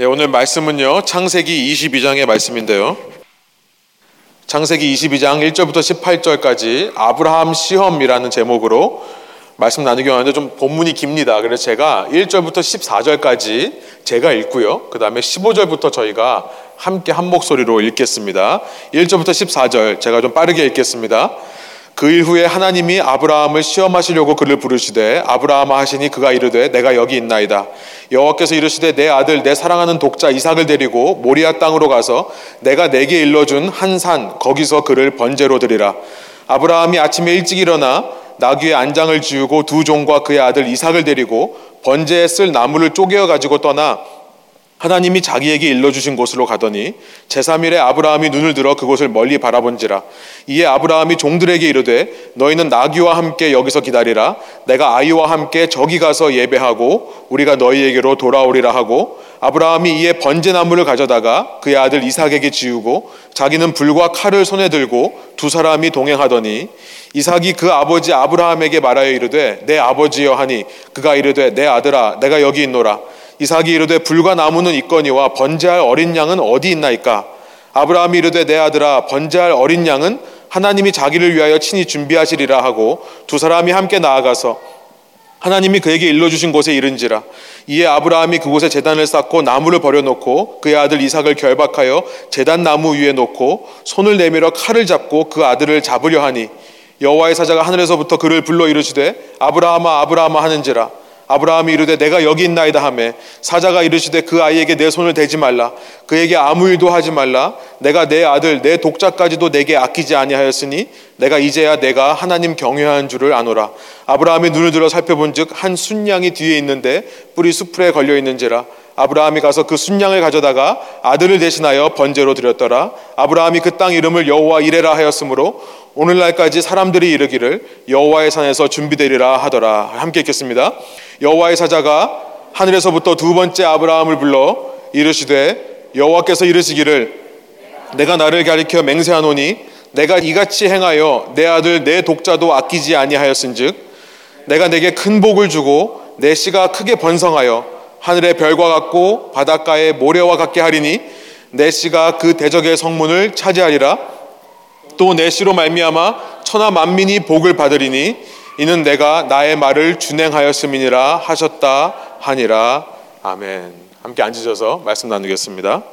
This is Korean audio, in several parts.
네, 오늘 말씀은요, 창세기 22장의 말씀인데요. 창세기 22장 1절부터 18절까지 아브라함 시험이라는 제목으로 말씀 나누기 하는데 좀 본문이 깁니다. 그래서 제가 1절부터 14절까지 제가 읽고요. 그 다음에 15절부터 저희가 함께 한 목소리로 읽겠습니다. 1절부터 14절 제가 좀 빠르게 읽겠습니다. 그일 후에 하나님이 아브라함을 시험하시려고 그를 부르시되 아브라함아 하시니 그가 이르되 내가 여기 있나이다. 여호와께서 이르시되 내 아들 내 사랑하는 독자 이삭을 데리고 모리아 땅으로 가서 내가 내게 일러준 한 산 거기서 그를 번제로 드리라. 아브라함이 아침에 일찍 일어나 나귀의 안장을 지우고 두 종과 그의 아들 이삭을 데리고 번제에 쓸 나무를 쪼개어 가지고 떠나 하나님이 자기에게 일러주신 곳으로 가더니 제3일에 아브라함이 눈을 들어 그곳을 멀리 바라본지라. 이에 아브라함이 종들에게 이르되 너희는 나귀와 함께 여기서 기다리라. 내가 아이와 함께 저기 가서 예배하고 우리가 너희에게로 돌아오리라 하고 아브라함이 이에 번제나무를 가져다가 그의 아들 이삭에게 지우고 자기는 불과 칼을 손에 들고 두 사람이 동행하더니 이삭이 그 아버지 아브라함에게 말하여 이르되 내 아버지여 하니 그가 이르되 내 아들아 내가 여기 있노라 이삭이 이르되 불과 나무는 있거니와 번제할 어린 양은 어디 있나이까? 아브라함이 이르되 내 아들아 번제할 어린 양은 하나님이 자기를 위하여 친히 준비하시리라 하고 두 사람이 함께 나아가서 하나님이 그에게 일러주신 곳에 이른지라. 이에 아브라함이 그곳에 재단을 쌓고 나무를 버려놓고 그의 아들 이삭을 결박하여 재단 나무 위에 놓고 손을 내밀어 칼을 잡고 그 아들을 잡으려 하니 여호와의 사자가 하늘에서부터 그를 불러 이르시되 아브라함아 아브라함아 하는지라 아브라함이 이르되 내가 여기 있나이다 하매 사자가 이르시되 그 아이에게 내 손을 대지 말라. 그에게 아무 일도 하지 말라. 내가 내 아들 내 독자까지도 내게 아끼지 아니하였으니 내가 이제야 내가 하나님 경외한 줄을 아노라. 아브라함이 눈을 들어 살펴본즉 한 순양이 뒤에 있는데 뿔이 수풀에 걸려 있는지라 아브라함이 가서 그 순양을 가져다가 아들을 대신하여 번제로 드렸더라. 아브라함이 그 땅 이름을 여호와 이레라 하였으므로 오늘날까지 사람들이 이르기를 여호와의 산에서 준비되리라 하더라. 함께 읽겠습니다. 여호와의 사자가 하늘에서부터 두 번째 아브라함을 불러 이르시되 여호와께서 이르시기를 내가 나를 가리켜 맹세하노니 내가 이같이 행하여 내 아들 내 독자도 아끼지 아니하였은즉 내가 내게 큰 복을 주고 내 씨가 크게 번성하여 하늘의 별과 같고 바닷가의 모래와 같게 하리니 내 씨가 그 대적의 성문을 차지하리라 또 내 씨로 말미암아 천하 만민이 복을 받으리니 이는 내가 나의 말을 준행하였음이니라 하셨다 하니라. 아멘. 함께 앉으셔서 말씀 나누겠습니다.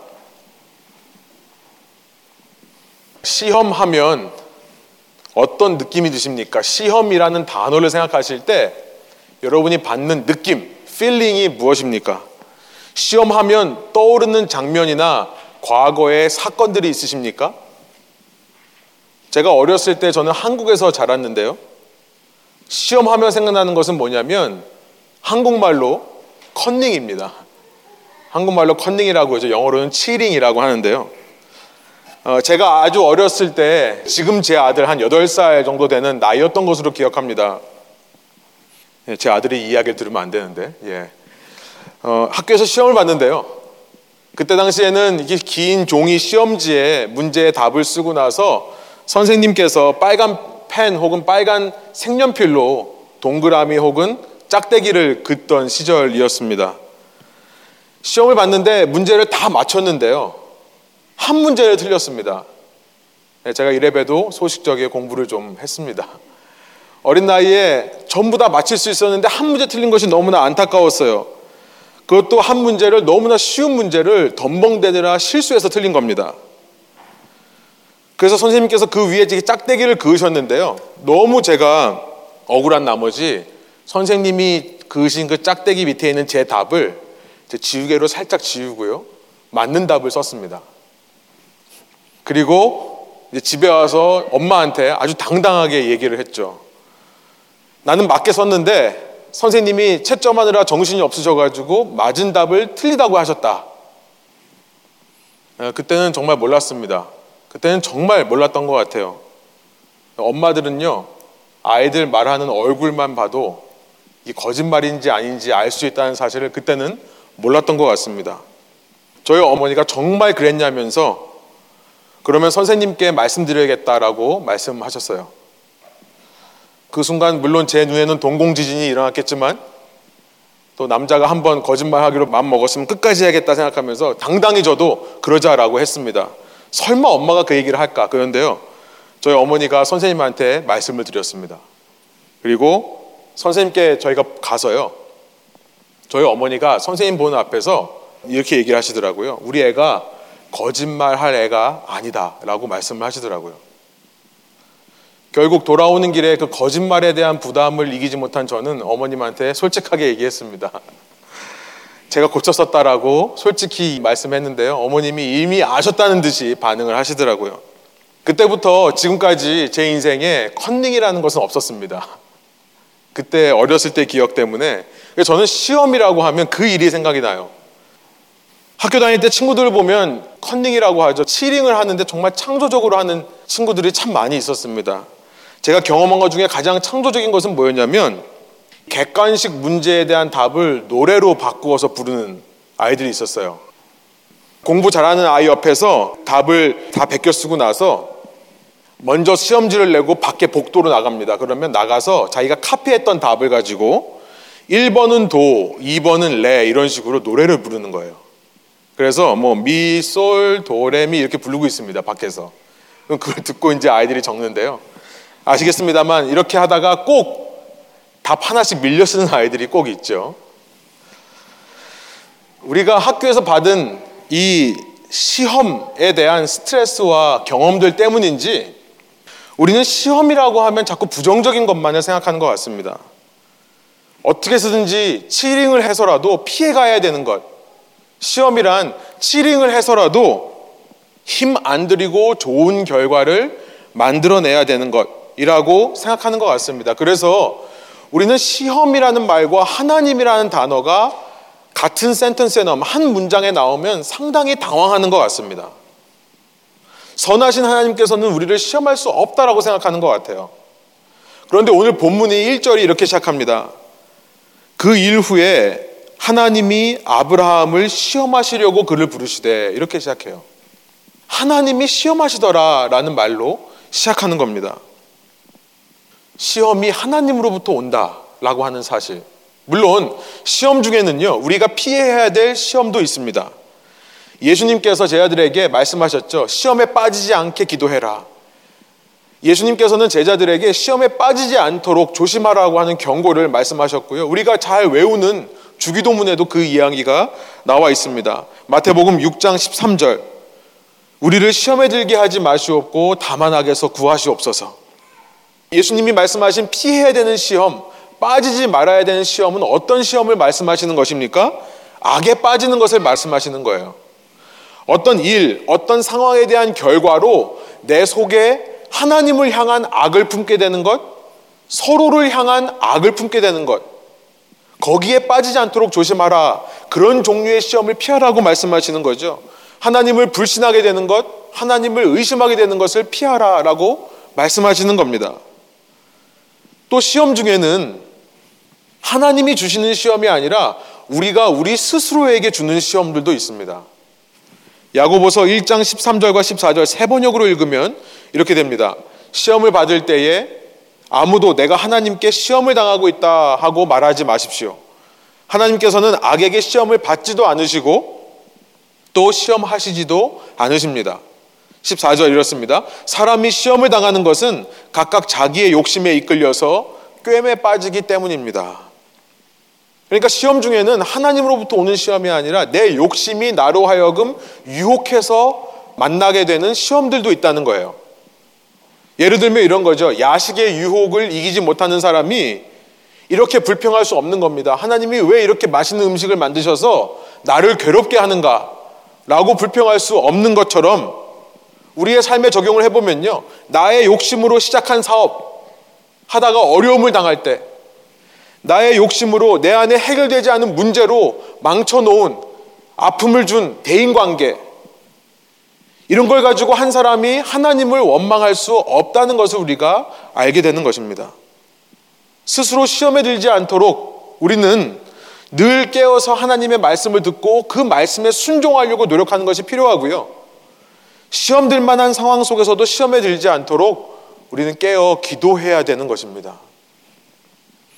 시험하면 어떤 느낌이 드십니까? 시험이라는 단어를 생각하실 때 여러분이 받는 느낌, feeling이 무엇입니까? 시험하면 떠오르는 장면이나 과거의 사건들이 있으십니까? 제가 어렸을 때 저는 한국에서 자랐는데요. 시험하면 생각나는 것은 뭐냐면 한국말로 컨닝입니다. 한국말로 컨닝이라고 하죠. 영어로는 치링이라고 하는데요. 어, 제가 아주 어렸을 때 지금 제 아들 한 8살 정도 되는 나이였던 것으로 기억합니다. 예, 제 아들이 이 이야기를 들으면 안 되는데, 예. 어, 학교에서 시험을 봤는데요. 그때 당시에는 이게 긴 종이 시험지에 문제의 답을 쓰고 나서 선생님께서 빨간 펜 혹은 빨간 색연필로 동그라미 혹은 짝대기를 긋던 시절이었습니다. 시험을 봤는데 문제를 다 맞췄는데요. 한 문제를 틀렸습니다. 네, 제가 이래봬도 소식적인 공부를 좀 했습니다. 어린 나이에 전부 다 맞힐 수 있었는데 한 문제 틀린 것이 너무나 안타까웠어요. 그것도 한 문제를 너무나 쉬운 문제를 덤벙대느라 실수해서 틀린 겁니다. 그래서 선생님께서 그 위에 짝대기를 그으셨는데요. 너무 제가 억울한 나머지 선생님이 그으신 그 짝대기 밑에 있는 제 답을 제 지우개로 살짝 지우고요. 맞는 답을 썼습니다. 그리고 집에 와서 엄마한테 아주 당당하게 얘기를 했죠. 나는 맞게 썼는데 선생님이 채점하느라 정신이 없으셔가지고 맞은 답을 틀리다고 하셨다. 어, 그때는 정말 몰랐습니다. 그때는 정말 몰랐던 것 같아요. 엄마들은요, 아이들 말하는 얼굴만 봐도 이 거짓말인지 아닌지 알 수 있다는 사실을 그때는 몰랐던 것 같습니다. 저희 어머니가 정말 그랬냐면서 그러면 선생님께 말씀드려야겠다라고 말씀하셨어요. 그 순간 물론 제 눈에는 동공지진이 일어났겠지만 또 남자가 한번 거짓말하기로 마음 먹었으면 끝까지 해야겠다 생각하면서 당당히 저도 그러자라고 했습니다. 설마 엄마가 그 얘기를 할까? 그런데요. 저희 어머니가 선생님한테 말씀을 드렸습니다. 그리고 선생님께 저희가 가서요. 저희 어머니가 선생님 보는 앞에서 이렇게 얘기를 하시더라고요. 우리 애가 거짓말 할 애가 아니다. 라고 말씀을 하시더라고요. 결국 돌아오는 길에 그 거짓말에 대한 부담을 이기지 못한 저는 어머님한테 솔직하게 얘기했습니다. 제가 고쳤었다라고 솔직히 말씀했는데요. 어머님이 이미 아셨다는 듯이 반응을 하시더라고요. 그때부터 지금까지 제 인생에 컨닝이라는 것은 없었습니다. 그때 어렸을 때 기억 때문에 저는 시험이라고 하면 그 일이 생각이 나요. 학교 다닐 때 친구들을 보면 컨닝이라고 하죠. 치링을 하는데 정말 창조적으로 하는 친구들이 참 많이 있었습니다. 제가 경험한 것 중에 가장 창조적인 것은 뭐였냐면 객관식 문제에 대한 답을 노래로 바꾸어서 부르는 아이들이 있었어요. 공부 잘하는 아이 옆에서 답을 다 베껴 쓰고 나서 먼저 시험지를 내고 밖에 복도로 나갑니다. 그러면 나가서 자기가 카피했던 답을 가지고 1번은 도, 2번은 레 이런 식으로 노래를 부르는 거예요. 그래서 뭐 미, 솔, 도, 레, 미 이렇게 부르고 있습니다. 밖에서. 그걸 듣고 이제 아이들이 적는데요. 아시겠습니다만 이렇게 하다가 꼭 답 하나씩 밀려 쓰는 아이들이 꼭 있죠. 우리가 학교에서 받은 이 시험에 대한 스트레스와 경험들 때문인지 우리는 시험이라고 하면 자꾸 부정적인 것만을 생각하는 것 같습니다. 어떻게 쓰든지 치링을 해서라도 피해 가야 되는 것. 시험이란 치링을 해서라도 힘 안 들이고 좋은 결과를 만들어내야 되는 것 이라고 생각하는 것 같습니다. 그래서 우리는 시험이라는 말과 하나님이라는 단어가 같은 센텐스에 나오면 한 문장에 나오면 상당히 당황하는 것 같습니다. 선하신 하나님께서는 우리를 시험할 수 없다라고 생각하는 것 같아요. 그런데 오늘 본문이 1절이 이렇게 시작합니다. 그 일 후에 하나님이 아브라함을 시험하시려고 그를 부르시되 이렇게 시작해요. 하나님이 시험하시더라라는 말로 시작하는 겁니다. 시험이 하나님으로부터 온다라고 하는 사실. 물론 시험 중에는요, 우리가 피해야 될 시험도 있습니다. 예수님께서 제 아들에게 말씀하셨죠. 시험에 빠지지 않게 기도해라. 예수님께서는 제자들에게 시험에 빠지지 않도록 조심하라고 하는 경고를 말씀하셨고요. 우리가 잘 외우는 주기도문에도 그 이야기가 나와 있습니다. 마태복음 6장 13절. 우리를 시험에 들게 하지 마시옵고 다만 악에서 구하시옵소서. 예수님이 말씀하신 피해야 되는 시험, 빠지지 말아야 되는 시험은 어떤 시험을 말씀하시는 것입니까? 악에 빠지는 것을 말씀하시는 거예요. 어떤 일, 어떤 상황에 대한 결과로 내 속에 하나님을 향한 악을 품게 되는 것, 서로를 향한 악을 품게 되는 것, 거기에 빠지지 않도록 조심하라. 그런 종류의 시험을 피하라고 말씀하시는 거죠. 하나님을 불신하게 되는 것, 하나님을 의심하게 되는 것을 피하라라고 말씀하시는 겁니다. 또 시험 중에는 하나님이 주시는 시험이 아니라 우리가 우리 스스로에게 주는 시험들도 있습니다. 야고보서 1장 13절과 14절 세 번역으로 읽으면 이렇게 됩니다. 시험을 받을 때에 아무도 내가 하나님께 시험을 당하고 있다 하고 말하지 마십시오. 하나님께서는 악에게 시험을 받지도 않으시고 또 시험하시지도 않으십니다. 14절 이렇습니다. 사람이 시험을 당하는 것은 각각 자기의 욕심에 이끌려서 꿰매 빠지기 때문입니다. 그러니까 시험 중에는 하나님으로부터 오는 시험이 아니라 내 욕심이 나로 하여금 유혹해서 만나게 되는 시험들도 있다는 거예요. 예를 들면 이런 거죠. 야식의 유혹을 이기지 못하는 사람이 이렇게 불평할 수 없는 겁니다. 하나님이 왜 이렇게 맛있는 음식을 만드셔서 나를 괴롭게 하는가? 라고 불평할 수 없는 것처럼 우리의 삶에 적용을 해보면요. 나의 욕심으로 시작한 사업 하다가 어려움을 당할 때 나의 욕심으로 내 안에 해결되지 않은 문제로 망쳐놓은 아픔을 준 대인 관계 이런 걸 가지고 한 사람이 하나님을 원망할 수 없다는 것을 우리가 알게 되는 것입니다. 스스로 시험에 들지 않도록 우리는 늘 깨어서 하나님의 말씀을 듣고 그 말씀에 순종하려고 노력하는 것이 필요하고요. 시험 들 만한 상황 속에서도 시험에 들지 않도록 우리는 깨어 기도해야 되는 것입니다.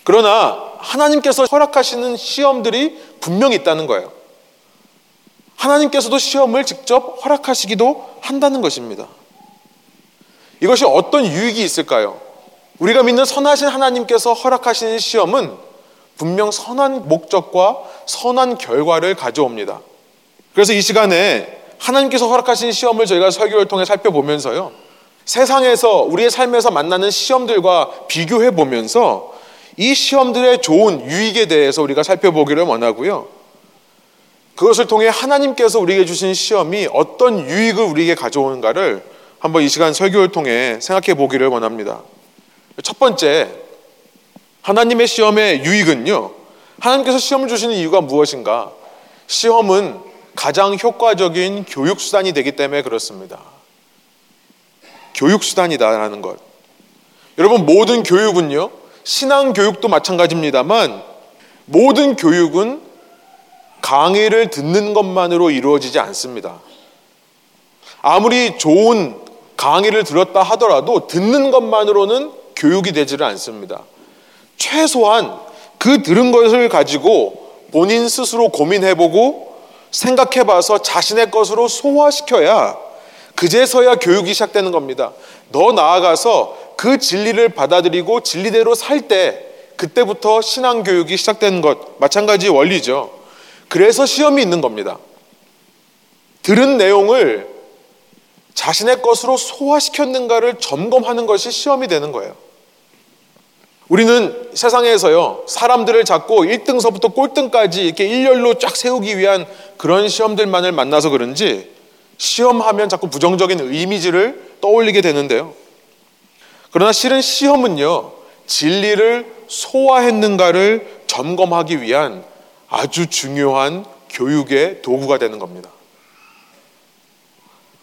그러나 하나님께서 허락하시는 시험들이 분명히 있다는 거예요. 하나님께서도 시험을 직접 허락하시기도 한다는 것입니다. 이것이 어떤 유익이 있을까요? 우리가 믿는 선하신 하나님께서 허락하시는 시험은 분명 선한 목적과 선한 결과를 가져옵니다. 그래서 이 시간에 하나님께서 허락하신 시험을 저희가 설교를 통해 살펴보면서요. 세상에서 우리의 삶에서 만나는 시험들과 비교해 보면서 이 시험들의 좋은 유익에 대해서 우리가 살펴보기를 원하고요. 그것을 통해 하나님께서 우리에게 주신 시험이 어떤 유익을 우리에게 가져오는가를 한번 이 시간 설교를 통해 생각해 보기를 원합니다. 첫 번째, 하나님의 시험의 유익은요. 하나님께서 시험을 주시는 이유가 무엇인가? 시험은 가장 효과적인 교육 수단이 되기 때문에 그렇습니다. 교육 수단이다라는 것. 여러분 모든 교육은요. 신앙 교육도 마찬가지입니다만 모든 교육은 강의를 듣는 것만으로 이루어지지 않습니다. 아무리 좋은 강의를 들었다 하더라도 듣는 것만으로는 교육이 되지를 않습니다. 최소한 그 들은 것을 가지고 본인 스스로 고민해보고 생각해 봐서 자신의 것으로 소화시켜야 그제서야 교육이 시작되는 겁니다. 더 나아가서 그 진리를 받아들이고 진리대로 살 때 그때부터 신앙 교육이 시작되는 것 마찬가지 원리죠. 그래서 시험이 있는 겁니다. 들은 내용을 자신의 것으로 소화시켰는가를 점검하는 것이 시험이 되는 거예요. 우리는 세상에서요, 사람들을 잡고 1등서부터 꼴등까지 이렇게 일렬로 쫙 세우기 위한 그런 시험들만을 만나서 그런지 시험하면 자꾸 부정적인 이미지를 떠올리게 되는데요. 그러나 실은 시험은요, 진리를 소화했는가를 점검하기 위한 아주 중요한 교육의 도구가 되는 겁니다.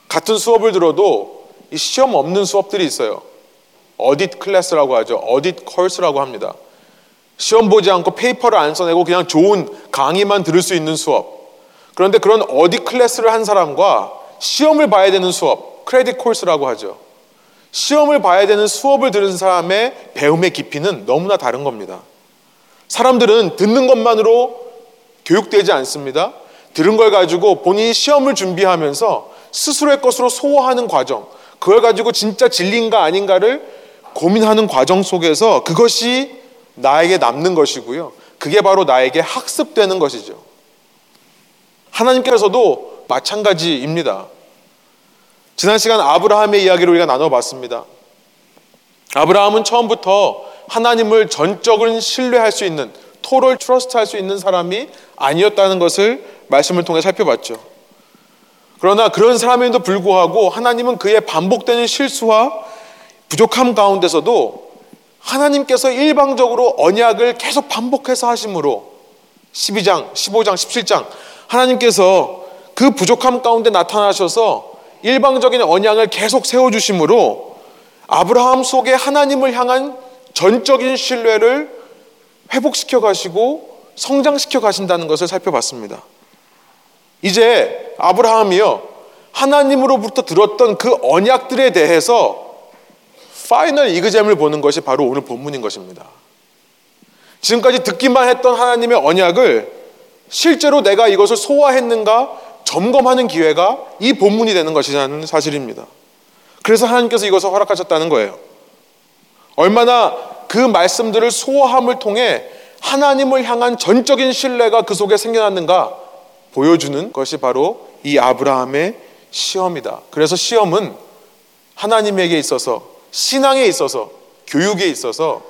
같은 수업을 들어도 이 시험 없는 수업들이 있어요. audit class라고 하죠. audit course라고 합니다. 시험 보지 않고 paper를 안 써내고 그냥 좋은 강의만 들을 수 있는 수업. 그런데 그런 audit class를 한 사람과 시험을 봐야 되는 수업, credit course라고 하죠. 시험을 봐야 되는 수업을 들은 사람의 배움의 깊이는 너무나 다른 겁니다. 사람들은 듣는 것만으로 교육되지 않습니다. 들은 걸 가지고 본인이 시험을 준비하면서 스스로의 것으로 소화하는 과정, 그걸 가지고 진짜 진리인가 아닌가를 고민하는 과정 속에서 그것이 나에게 남는 것이고요. 그게 바로 나에게 학습되는 것이죠. 하나님께서도 마찬가지입니다. 지난 시간 아브라함의 이야기를 우리가 나눠봤습니다. 아브라함은 처음부터 하나님을 전적으로 신뢰할 수 있는 토를 트러스트할 수 있는 사람이 아니었다는 것을 말씀을 통해 살펴봤죠. 그러나 그런 사람에도 불구하고 하나님은 그의 반복되는 실수와 부족함 가운데서도 하나님께서 일방적으로 언약을 계속 반복해서 하심으로 12장, 15장, 17장 하나님께서 그 부족함 가운데 나타나셔서 일방적인 언약을 계속 세워주심으로 아브라함 속에 하나님을 향한 전적인 신뢰를 회복시켜 가시고 성장시켜 가신다는 것을 살펴봤습니다. 이제 아브라함이요, 하나님으로부터 들었던 그 언약들에 대해서 파이널 이그잼을 보는 것이 바로 오늘 본문인 것입니다. 지금까지 듣기만 했던 하나님의 언약을 실제로 내가 이것을 소화했는가 점검하는 기회가 이 본문이 되는 것이라는 사실입니다. 그래서 하나님께서 이것을 허락하셨다는 거예요. 얼마나 그 말씀들을 소화함을 통해 하나님을 향한 전적인 신뢰가 그 속에 생겨났는가 보여주는 것이 바로 이 아브라함의 시험이다. 그래서 시험은 하나님에게 있어서 신앙에 있어서 교육에 있어서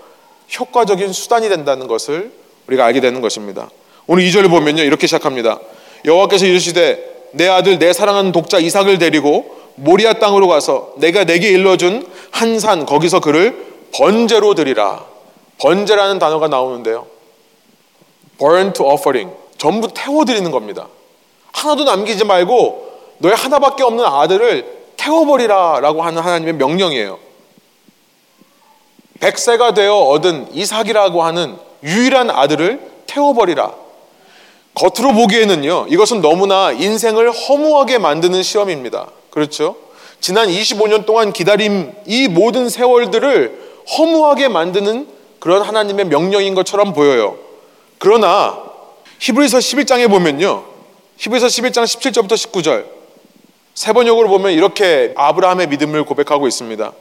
효과적인 수단이 된다는 것을 우리가 알게 되는 것입니다. 오늘 2절을 보면요. 이렇게 시작합니다. 여호와께서 이르시되 내 아들 내 사랑하는 독자 이삭을 데리고 모리아 땅으로 가서 내가 내게 일러준 한 산 거기서 그를 번제로 드리라. 번제라는 단어가 나오는데요. burn to offering. 전부 태워 드리는 겁니다. 하나도 남기지 말고 너의 하나밖에 없는 아들을 태워버리라 라고 하는 하나님의 명령이에요. 백세가 되어 얻은 이삭이라고 하는 유일한 아들을 태워버리라. 겉으로 보기에는요, 이것은 너무나 인생을 허무하게 만드는 시험입니다. 그렇죠? 지난 25년 동안 기다림 이 모든 세월들을 허무하게 만드는 그런 하나님의 명령인 것처럼 보여요. 그러나 히브리서 11장에 보면요. 히브리서 11장 17절부터 19절 세 번역으로 보면 이렇게 아브라함의 믿음을 고백하고 있습니다.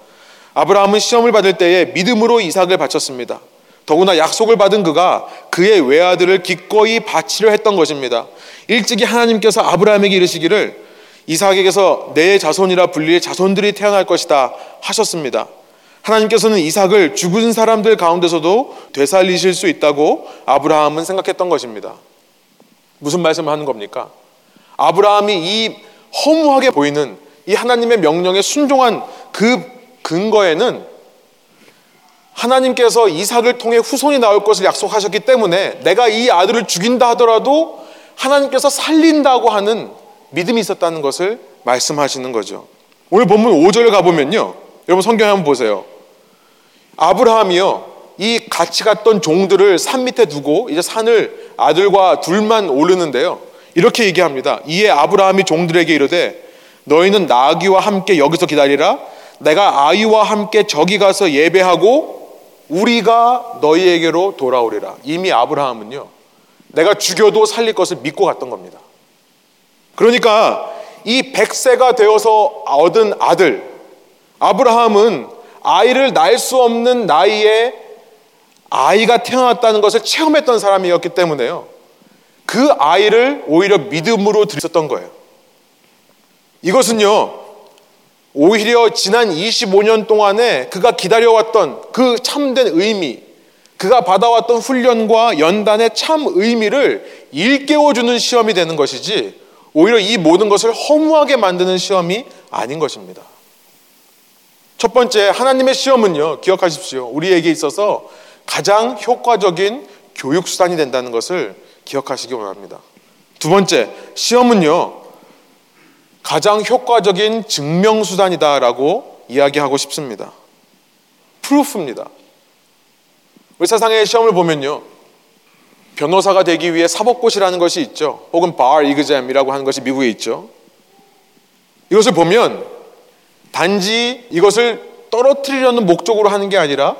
아브라함은 시험을 받을 때에 믿음으로 이삭을 바쳤습니다. 더구나 약속을 받은 그가 그의 외아들을 기꺼이 바치려 했던 것입니다. 일찍이 하나님께서 아브라함에게 이르시기를 이삭에게서 내 자손이라 불릴 자손들이 태어날 것이다 하셨습니다. 하나님께서는 이삭을 죽은 사람들 가운데서도 되살리실 수 있다고 아브라함은 생각했던 것입니다. 무슨 말씀을 하는 겁니까? 아브라함이 이 허무하게 보이는 이 하나님의 명령에 순종한 그 근거에는 하나님께서 이삭을 통해 후손이 나올 것을 약속하셨기 때문에 내가 이 아들을 죽인다 하더라도 하나님께서 살린다고 하는 믿음이 있었다는 것을 말씀하시는 거죠. 오늘 본문 5절 가보면요. 여러분 성경 한번 보세요. 아브라함이요. 이 같이 갔던 종들을 산 밑에 두고 이제 산을 아들과 둘만 오르는데요. 이렇게 얘기합니다. 이에 아브라함이 종들에게 이르되 너희는 나귀와 함께 여기서 기다리라. 내가 아이와 함께 저기 가서 예배하고 우리가 너희에게로 돌아오리라. 이미 아브라함은요. 내가 죽여도 살릴 것을 믿고 갔던 겁니다. 그러니까 이 백세가 되어서 얻은 아들 아브라함은 아이를 낳을 수 없는 나이에 아이가 태어났다는 것을 체험했던 사람이었기 때문에요. 그 아이를 오히려 믿음으로 드렸던 거예요. 이것은요, 오히려 지난 25년 동안에 그가 기다려왔던 그 참된 의미, 그가 받아왔던 훈련과 연단의 참 의미를 일깨워주는 시험이 되는 것이지, 오히려 이 모든 것을 허무하게 만드는 시험이 아닌 것입니다. 첫 번째, 하나님의 시험은요, 기억하십시오. 우리에게 있어서 가장 효과적인 교육수단이 된다는 것을 기억하시기 원합니다. 두 번째, 시험은요, 가장 효과적인 증명수단이다라고 이야기하고 싶습니다. 프루프입니다. 우리 세상의 시험을 보면요. 변호사가 되기 위해 사법고시라는 것이 있죠. 혹은 bar exam이라고 하는 것이 미국에 있죠. 이것을 보면 단지 이것을 떨어뜨리려는 목적으로 하는 게 아니라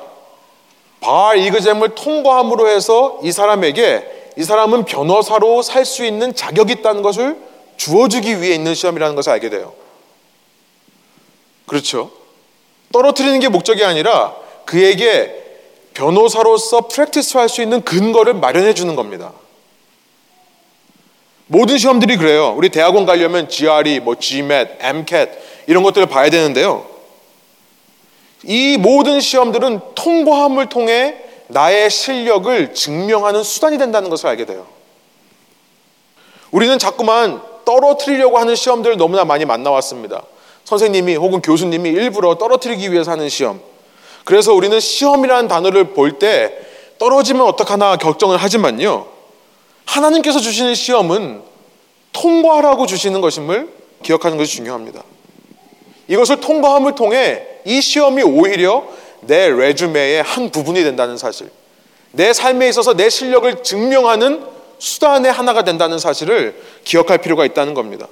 bar exam을 통과함으로 해서 이 사람에게 이 사람은 변호사로 살 수 있는 자격이 있다는 것을 주어주기 위해 있는 시험이라는 것을 알게 돼요. 그렇죠. 떨어뜨리는 게 목적이 아니라 그에게 변호사로서 프랙티스 할 수 있는 근거를 마련해 주는 겁니다. 모든 시험들이 그래요. 우리 대학원 가려면 GRE, 뭐 GMAT, MCAT 이런 것들을 봐야 되는데요. 이 모든 시험들은 통과함을 통해 나의 실력을 증명하는 수단이 된다는 것을 알게 돼요. 우리는 자꾸만 떨어뜨리려고 하는 시험들을 너무나 많이 만나왔습니다. 선생님이 혹은 교수님이 일부러 떨어뜨리기 위해서 하는 시험. 그래서 우리는 시험이라는 단어를 볼 때 떨어지면 어떡하나 걱정을 하지만요. 하나님께서 주시는 시험은 통과하라고 주시는 것임을 기억하는 것이 중요합니다. 이것을 통과함을 통해 이 시험이 오히려 내 레주메의 한 부분이 된다는 사실. 내 삶에 있어서 내 실력을 증명하는 수단의 하나가 된다는 사실을 기억할 필요가 있다는 겁니다.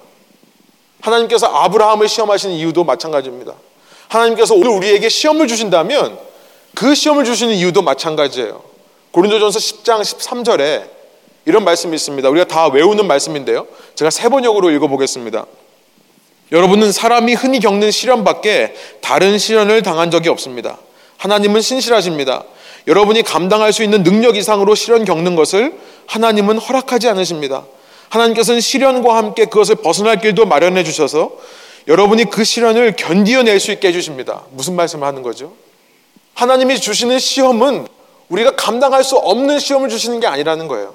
하나님께서 아브라함을 시험하시는 이유도 마찬가지입니다. 하나님께서 오늘 우리에게 시험을 주신다면 그 시험을 주시는 이유도 마찬가지예요. 고린도전서 10장 13절에 이런 말씀이 있습니다. 우리가 다 외우는 말씀인데요. 제가 세 번역으로 읽어보겠습니다. 여러분은 사람이 흔히 겪는 시련밖에 다른 시련을 당한 적이 없습니다. 하나님은 신실하십니다. 여러분이 감당할 수 있는 능력 이상으로 시련 겪는 것을 하나님은 허락하지 않으십니다. 하나님께서는 시련과 함께 그것을 벗어날 길도 마련해 주셔서 여러분이 그 시련을 견디어낼 수 있게 해주십니다. 무슨 말씀을 하는 거죠? 하나님이 주시는 시험은 우리가 감당할 수 없는 시험을 주시는 게 아니라는 거예요.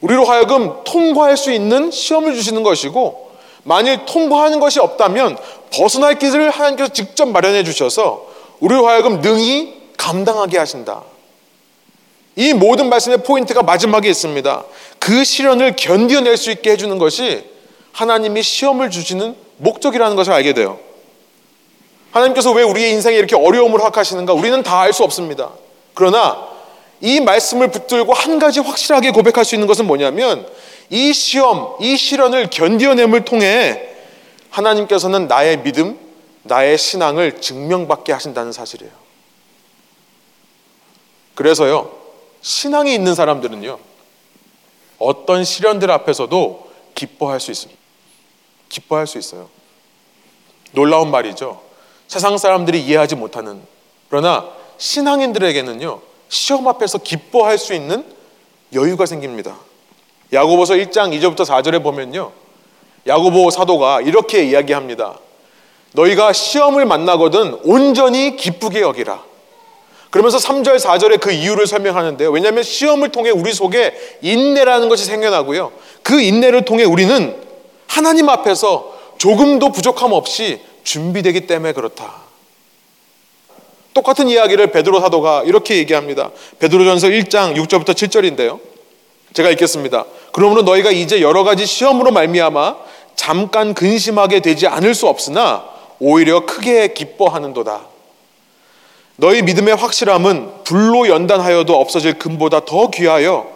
우리로 하여금 통과할 수 있는 시험을 주시는 것이고, 만일 통과하는 것이 없다면 벗어날 길을 하나님께서 직접 마련해 주셔서 우리로 하여금 능히 감당하게 하신다. 이 모든 말씀의 포인트가 마지막에 있습니다. 그 시련을 견뎌낼 수 있게 해주는 것이 하나님이 시험을 주시는 목적이라는 것을 알게 돼요. 하나님께서 왜 우리의 인생에 이렇게 어려움을 허락하시는가? 우리는 다 알 수 없습니다. 그러나 이 말씀을 붙들고 한 가지 확실하게 고백할 수 있는 것은 뭐냐면 이 시험, 이 시련을 견뎌냄을 통해 하나님께서는 나의 믿음, 나의 신앙을 증명받게 하신다는 사실이에요. 그래서요, 신앙이 있는 사람들은요, 어떤 시련들 앞에서도 기뻐할 수 있습니다. 기뻐할 수 있어요. 놀라운 말이죠. 세상 사람들이 이해하지 못하는 그러나 신앙인들에게는요 시험 앞에서 기뻐할 수 있는 여유가 생깁니다. 야고보서 1장 2절부터 4절에 보면요. 야고보 사도가 이렇게 이야기합니다. 너희가 시험을 만나거든 온전히 기쁘게 여기라. 그러면서 3절, 4절에 그 이유를 설명하는데요. 왜냐하면 시험을 통해 우리 속에 인내라는 것이 생겨나고요. 그 인내를 통해 우리는 하나님 앞에서 조금도 부족함 없이 준비되기 때문에 그렇다. 똑같은 이야기를 베드로 사도가 이렇게 얘기합니다. 베드로전서 1장 6절부터 7절인데요. 제가 읽겠습니다. 그러므로 너희가 이제 여러 가지 시험으로 말미암아 잠깐 근심하게 되지 않을 수 없으나 오히려 크게 기뻐하는도다. 너희 믿음의 확실함은 불로 연단하여도 없어질 금보다 더 귀하여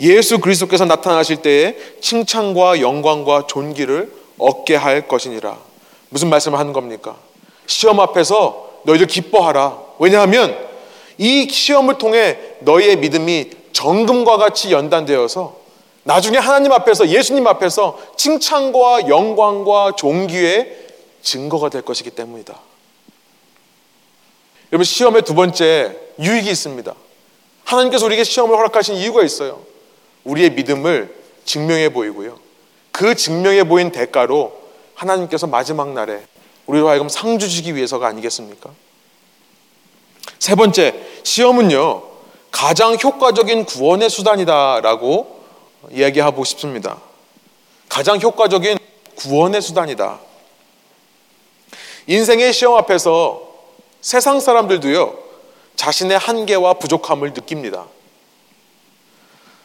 예수 그리스도께서 나타나실 때에 칭찬과 영광과 존귀를 얻게 할 것이니라. 무슨 말씀을 하는 겁니까? 시험 앞에서 너희들 기뻐하라. 왜냐하면 이 시험을 통해 너희의 믿음이 정금과 같이 연단되어서 나중에 하나님 앞에서 예수님 앞에서 칭찬과 영광과 존귀의 증거가 될 것이기 때문이다. 여러분 시험의 두 번째 유익이 있습니다. 하나님께서 우리에게 시험을 허락하신 이유가 있어요. 우리의 믿음을 증명해 보이고요. 그 증명해 보인 대가로 하나님께서 마지막 날에 우리로 하여금 상 주시기 위해서가 아니겠습니까? 세 번째, 시험은요, 가장 효과적인 구원의 수단이다라고 이야기하고 싶습니다. 가장 효과적인 구원의 수단이다. 인생의 시험 앞에서 세상 사람들도요, 자신의 한계와 부족함을 느낍니다.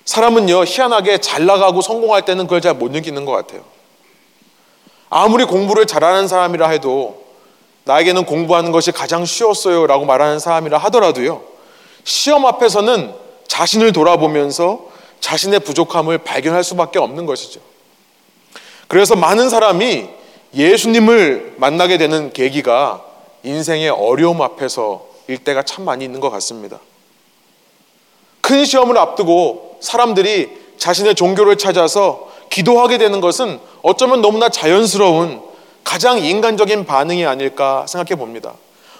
사람은요, 희한하게 잘 나가고 성공할 때는 그걸 잘 못 느끼는 것 같아요. 아무리 공부를 잘하는 사람이라 해도 나에게는 공부하는 것이 가장 쉬웠어요 라고 말하는 사람이라 하더라도요. 시험 앞에서는 자신을 돌아보면서 자신의 부족함을 발견할 수밖에 없는 것이죠. 그래서 많은 사람이 예수님을 만나게 되는 계기가 인생의 어려움 앞에서 일 때가 참 많이 있는 것 같습니다. 큰 시험을 앞두고 사람들이 자신의 종교를 찾아서 기도하게 되는 것은 어쩌면 너무나 자연스러운 가장 인간적인 반응이 아닐까 생각해 봅니다.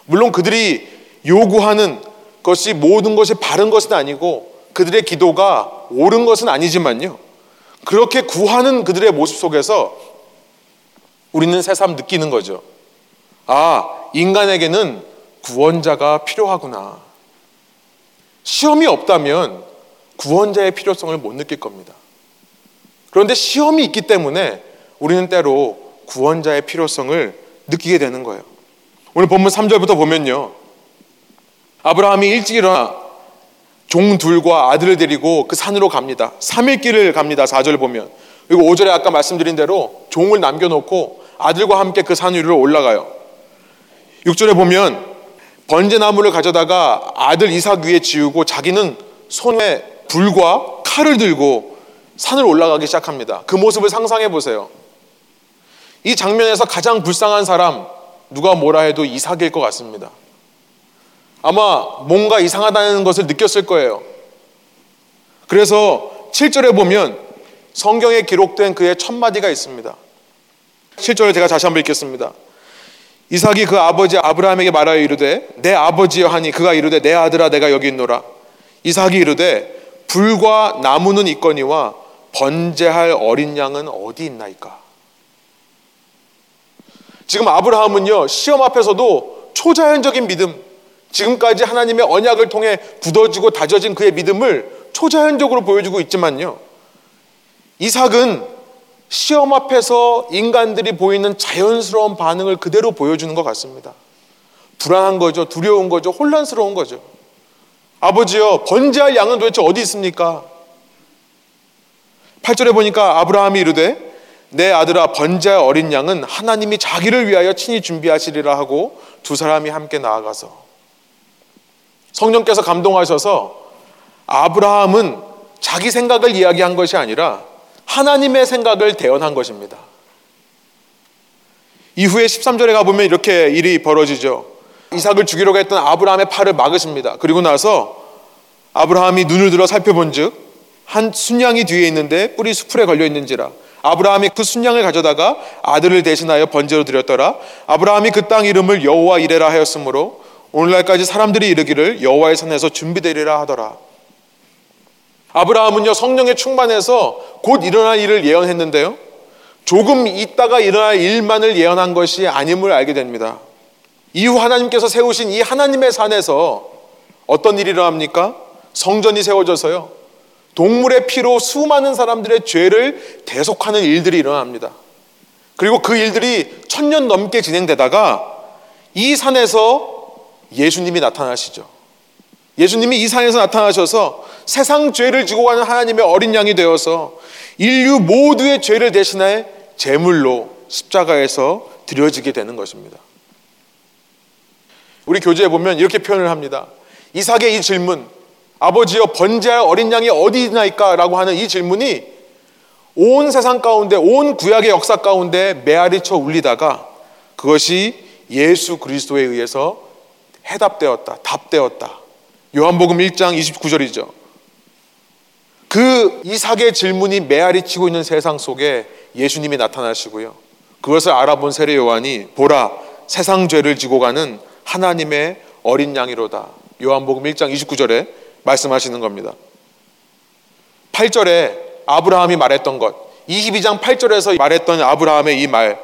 물론 그들이 요구하는 것이 모든 것이 바른 것은 아니고 그들의 기도가 옳은 것은 아니지만요. 그렇게 구하는 그들의 모습 속에서 우리는 새삼 느끼는 거죠. 아, 인간에게는 구원자가 필요하구나. 시험이 없다면 구원자의 필요성을 못 느낄 겁니다. 그런데 시험이 있기 때문에 우리는 때로 구원자의 필요성을 느끼게 되는 거예요. 오늘 본문 3절부터 보면요. 아브라함이 일찍 일어나 종 둘과 아들을 데리고 그 산으로 갑니다. 3일 길을 갑니다. 4절 보면. 그리고 5절에 아까 말씀드린 대로 종을 남겨놓고 아들과 함께 그 산 위로 올라가요. 6절에 보면 번제나무를 가져다가 아들 이삭 위에 지우고 자기는 손에 불과 칼을 들고 산을 올라가기 시작합니다. 그 모습을 상상해 보세요. 이 장면에서 가장 불쌍한 사람, 누가 뭐라 해도 이삭일 것 같습니다. 아마 뭔가 이상하다는 것을 느꼈을 거예요. 그래서 7절에 보면 성경에 기록된 그의 첫 마디가 있습니다. 7절을 제가 다시 한번 읽겠습니다. 이삭이 그 아버지 아브라함에게 말하여 이르되 내 아버지여 하니 그가 이르되 내 아들아 내가 여기 있노라. 이삭이 이르되 불과 나무는 있거니와 번제할 어린 양은 어디 있나이까? 지금 아브라함은요, 시험 앞에서도 초자연적인 믿음, 지금까지 하나님의 언약을 통해 굳어지고 다져진 그의 믿음을 초자연적으로 보여주고 있지만요. 이삭은 시험 앞에서 인간들이 보이는 자연스러운 반응을 그대로 보여주는 것 같습니다. 불안한 거죠. 두려운 거죠. 혼란스러운 거죠. 아버지요, 번제할 양은 도대체 어디 있습니까? 8절에 보니까 아브라함이 이르되 내 아들아 번제할 어린 양은 하나님이 자기를 위하여 친히 준비하시리라 하고 두 사람이 함께 나아가서 성령께서 감동하셔서 아브라함은 자기 생각을 이야기한 것이 아니라 하나님의 생각을 대언한 것입니다. 이후에 13절에 가보면 이렇게 일이 벌어지죠. 이삭을 죽이려고 했던 아브라함의 팔을 막으십니다. 그리고 나서 아브라함이 눈을 들어 살펴본 즉 한 순양이 뒤에 있는데 뿔이 수풀에 걸려 있는지라 아브라함이 그 순양을 가져다가 아들을 대신하여 번제로 드렸더라 아브라함이 그 땅 이름을 여호와 이레라 하였으므로 오늘날까지 사람들이 이르기를 여호와의 산에서 준비되리라 하더라 아브라함은요 성령에 충만해서 곧 일어날 일을 예언했는데요 조금 있다가 일어날 일만을 예언한 것이 아님을 알게 됩니다 이후 하나님께서 세우신 이 하나님의 산에서 어떤 일이 일어납니까? 성전이 세워져서요. 동물의 피로 수많은 사람들의 죄를 대속하는 일들이 일어납니다. 그리고 그 일들이 천년 넘게 진행되다가 이 산에서 예수님이 나타나시죠. 예수님이 이 산에서 나타나셔서 세상 죄를 지고 가는 하나님의 어린 양이 되어서 인류 모두의 죄를 대신해 제물로 십자가에서 드려지게 되는 것입니다. 우리 교재에 보면 이렇게 표현을 합니다. 이삭의 이 질문, 아버지여 번제할 어린 양이 어디 있나이까? 라고 하는 이 질문이 온 세상 가운데, 온 구약의 역사 가운데 메아리 쳐 울리다가 그것이 예수 그리스도에 의해서 해답되었다, 답되었다. 요한복음 1장 29절이죠. 그 이삭의 질문이 메아리 치고 있는 세상 속에 예수님이 나타나시고요. 그것을 알아본 세례 요한이 보라 세상 죄를 지고 가는 하나님의 어린 양이로다. 요한복음 1장 29절에 말씀하시는 겁니다. 8절에 아브라함이 말했던 것, 22장 8절에서 말했던 아브라함의 이 말,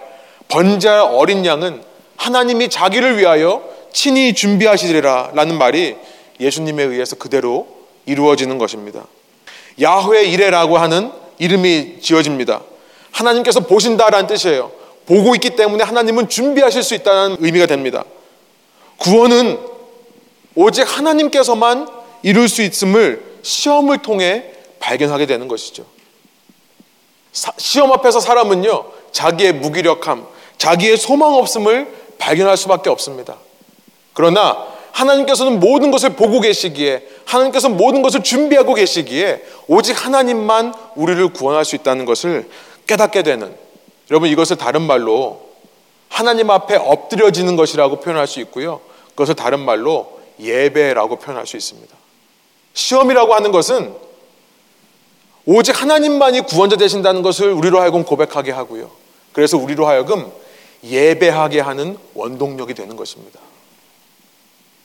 번제할 어린 양은 하나님이 자기를 위하여 친히 준비하시리라 라는 말이 예수님에 의해서 그대로 이루어지는 것입니다. 야훼 이레라고 하는 이름이 지어집니다. 하나님께서 보신다라는 뜻이에요. 보고 있기 때문에 하나님은 준비하실 수 있다는 의미가 됩니다. 구원은 오직 하나님께서만 이룰 수 있음을 시험을 통해 발견하게 되는 것이죠. 사, 시험 앞에서 사람은요, 자기의 무기력함, 자기의 소망 없음을 발견할 수밖에 없습니다. 그러나 하나님께서는 모든 것을 보고 계시기에, 하나님께서 모든 것을 준비하고 계시기에, 오직 하나님만 우리를 구원할 수 있다는 것을 깨닫게 되는, 여러분 이것을 다른 말로 하나님 앞에 엎드려지는 것이라고 표현할 수 있고요. 그것을 다른 말로 예배라고 표현할 수 있습니다. 시험이라고 하는 것은 오직 하나님만이 구원자 되신다는 것을 우리로 하여금 고백하게 하고요. 그래서 우리로 하여금 예배하게 하는 원동력이 되는 것입니다.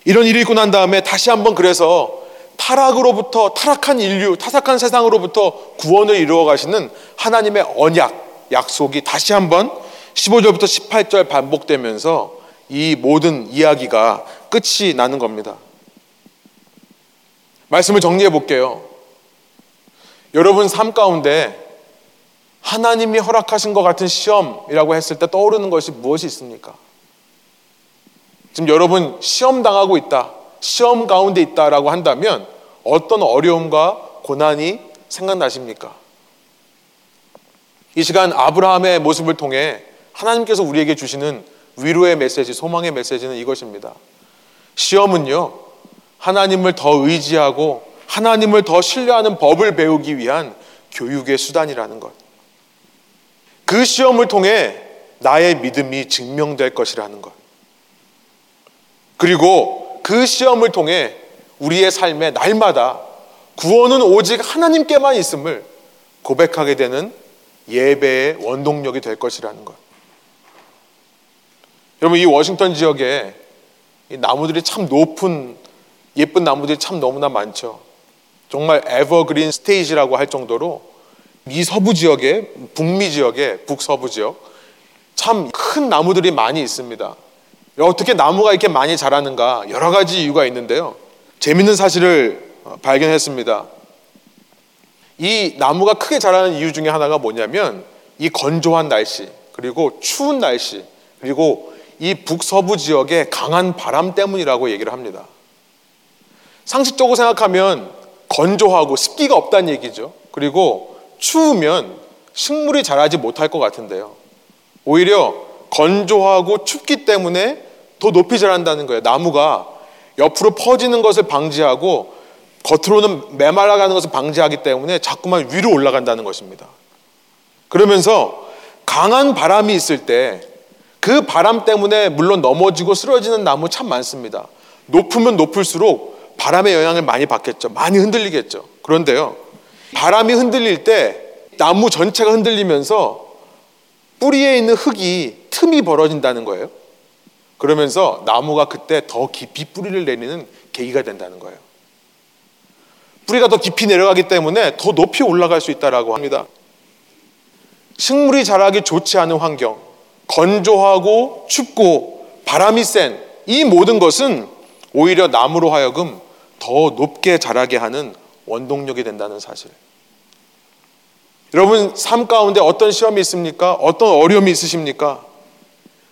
이런 일이 있고 난 다음에 다시 한번 그래서 타락으로부터 타락한 인류, 타락한 세상으로부터 구원을 이루어 가시는 하나님의 언약, 약속이 다시 한번 15절부터 18절 반복되면서 이 모든 이야기가 끝이 나는 겁니다. 말씀을 정리해 볼게요. 여러분 삶 가운데 하나님이 허락하신 것 같은 시험이라고 했을 때 떠오르는 것이 무엇이 있습니까? 지금 여러분 시험 당하고 있다, 시험 가운데 있다라고 한다면 어떤 어려움과 고난이 생각나십니까? 이 시간 아브라함의 모습을 통해 하나님께서 우리에게 주시는 위로의 메시지, 소망의 메시지는 이것입니다. 시험은요, 하나님을 더 의지하고 하나님을 더 신뢰하는 법을 배우기 위한 교육의 수단이라는 것. 그 시험을 통해 나의 믿음이 증명될 것이라는 것. 그리고 그 시험을 통해 우리의 삶에 날마다 구원은 오직 하나님께만 있음을 고백하게 되는 예배의 원동력이 될 것이라는 것. 여러분, 이 워싱턴 지역에 나무들이 참 높은 예쁜 나무들이 참 너무나 많죠. 정말 에버그린 스테이지라고 할 정도로 이 서부 지역에 북미 지역에 북서부 지역 참 큰 나무들이 많이 있습니다. 어떻게 나무가 이렇게 많이 자라는가 여러 가지 이유가 있는데요. 재밌는 사실을 발견했습니다. 이 나무가 크게 자라는 이유 중에 하나가 뭐냐면 이 건조한 날씨 그리고 추운 날씨 그리고 이 북서부 지역의 강한 바람 때문이라고 얘기를 합니다. 상식적으로 생각하면 건조하고 습기가 없다는 얘기죠. 그리고 추우면 식물이 자라지 못할 것 같은데요. 오히려 건조하고 춥기 때문에 더 높이 자란다는 거예요. 나무가 옆으로 퍼지는 것을 방지하고 겉으로는 메말라가는 것을 방지하기 때문에 자꾸만 위로 올라간다는 것입니다. 그러면서 강한 바람이 있을 때 그 바람 때문에 물론 넘어지고 쓰러지는 나무 참 많습니다. 높으면 높을수록 바람의 영향을 많이 받겠죠. 많이 흔들리겠죠. 그런데요. 바람이 흔들릴 때 나무 전체가 흔들리면서 뿌리에 있는 흙이 틈이 벌어진다는 거예요. 그러면서 나무가 그때 더 깊이 뿌리를 내리는 계기가 된다는 거예요. 뿌리가 더 깊이 내려가기 때문에 더 높이 올라갈 수 있다라고 합니다. 식물이 자라기 좋지 않은 환경, 건조하고 춥고 바람이 센 이 모든 것은 오히려 나무로 하여금 더 높게 자라게 하는 원동력이 된다는 사실. 여러분 삶 가운데 어떤 시험이 있습니까? 어떤 어려움이 있으십니까?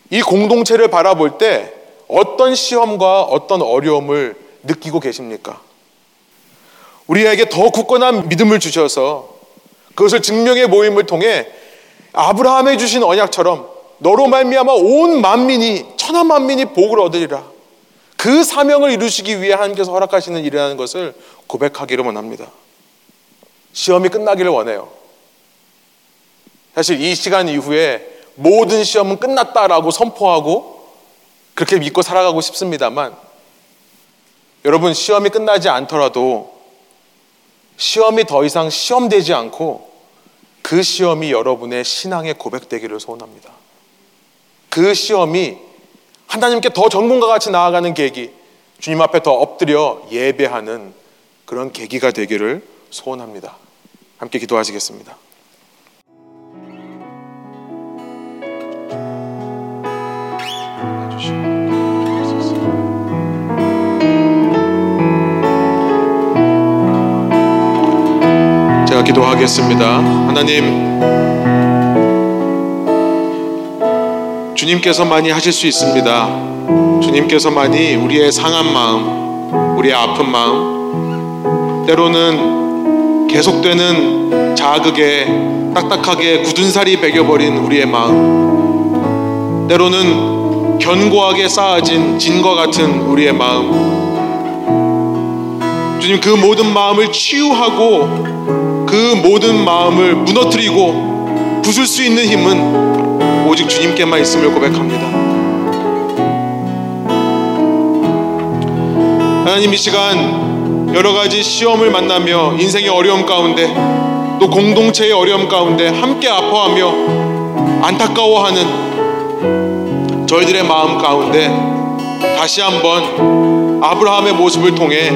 이 공동체를 바라볼 때 어떤 시험과 어떤 어려움을 느끼고 계십니까? 우리에게 더 굳건한 믿음을 주셔서 그것을 증명의 모임을 통해 아브라함에 주신 언약처럼 너로 말미암아 온 만민이 천하 만민이 복을 얻으리라. 그 사명을 이루시기 위해 하나님께서 허락하시는 일이라는 것을 고백하기를 원합니다. 시험이 끝나기를 원해요. 사실 이 시간 이후에 모든 시험은 끝났다라고 선포하고 그렇게 믿고 살아가고 싶습니다만 여러분 시험이 끝나지 않더라도 시험이 더 이상 시험되지 않고 그 시험이 여러분의 신앙의 고백되기를 소원합니다. 그 시험이 하나님께 더 전문가 같이 나아가는 계기, 주님 앞에 더 엎드려 예배하는 그런 계기가 되기를 소원합니다. 함께 기도하시겠습니다. 제가 기도하겠습니다. 하나님, 주님께서만이 하실 수 있습니다. 주님께서만이 우리의 상한 마음, 우리의 아픈 마음, 때로는 계속되는 자극에 딱딱하게 굳은 살이 배겨버린 우리의 마음, 때로는 견고하게 쌓아진 진과 같은 우리의 마음, 주님 그 모든 마음을 치유하고 그 모든 마음을 무너뜨리고 부술 수 있는 힘은 오직 주님께만 있음을 고백합니다. 하나님 이 시간 여러 가지 시험을 만나며 인생의 어려움 가운데 또 공동체의 어려움 가운데 함께 아파하며 안타까워하는 저희들의 마음 가운데 다시 한번 아브라함의 모습을 통해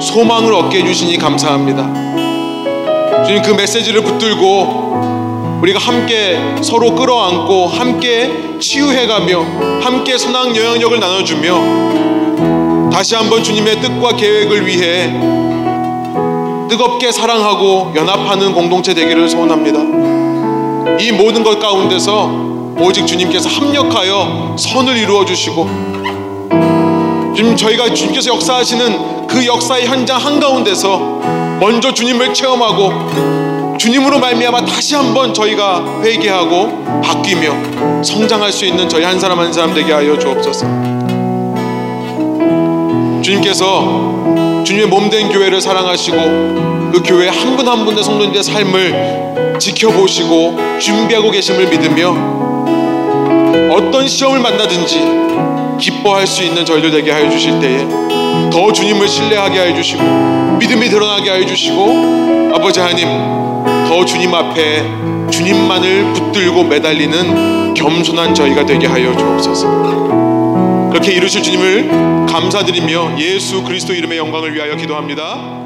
소망을 얻게 해주시니 감사합니다. 주님 그 메시지를 붙들고 우리가 함께 서로 끌어안고 함께 치유해가며 함께 선한 영향력을 나눠주며 다시 한번 주님의 뜻과 계획을 위해 뜨겁게 사랑하고 연합하는 공동체 되기를 소원합니다. 이 모든 것 가운데서 오직 주님께서 합력하여 선을 이루어 주시고 주님 저희가 주님께서 역사하시는 그 역사의 현장 한가운데서 먼저 주님을 체험하고 주님으로 말미암아 다시 한번 저희가 회개하고 바뀌며 성장할 수 있는 저희 한 사람 한 사람 되게 하여 주옵소서. 주님께서 주님의 몸된 교회를 사랑하시고 그 교회 한 분 한 분의 성도님의 삶을 지켜보시고 준비하고 계심을 믿으며 어떤 시험을 만나든지 기뻐할 수 있는 저희들 되게 하여 주실 때에 더 주님을 신뢰하게 하여 주시고 믿음이 드러나게 하여 주시고 아버지 하나님 더 주님 앞에 주님만을 붙들고 매달리는 겸손한 저희가 되게 하여 주옵소서. 그렇게 이루실 주님을 감사드리며 예수 그리스도 이름의 영광을 위하여 기도합니다.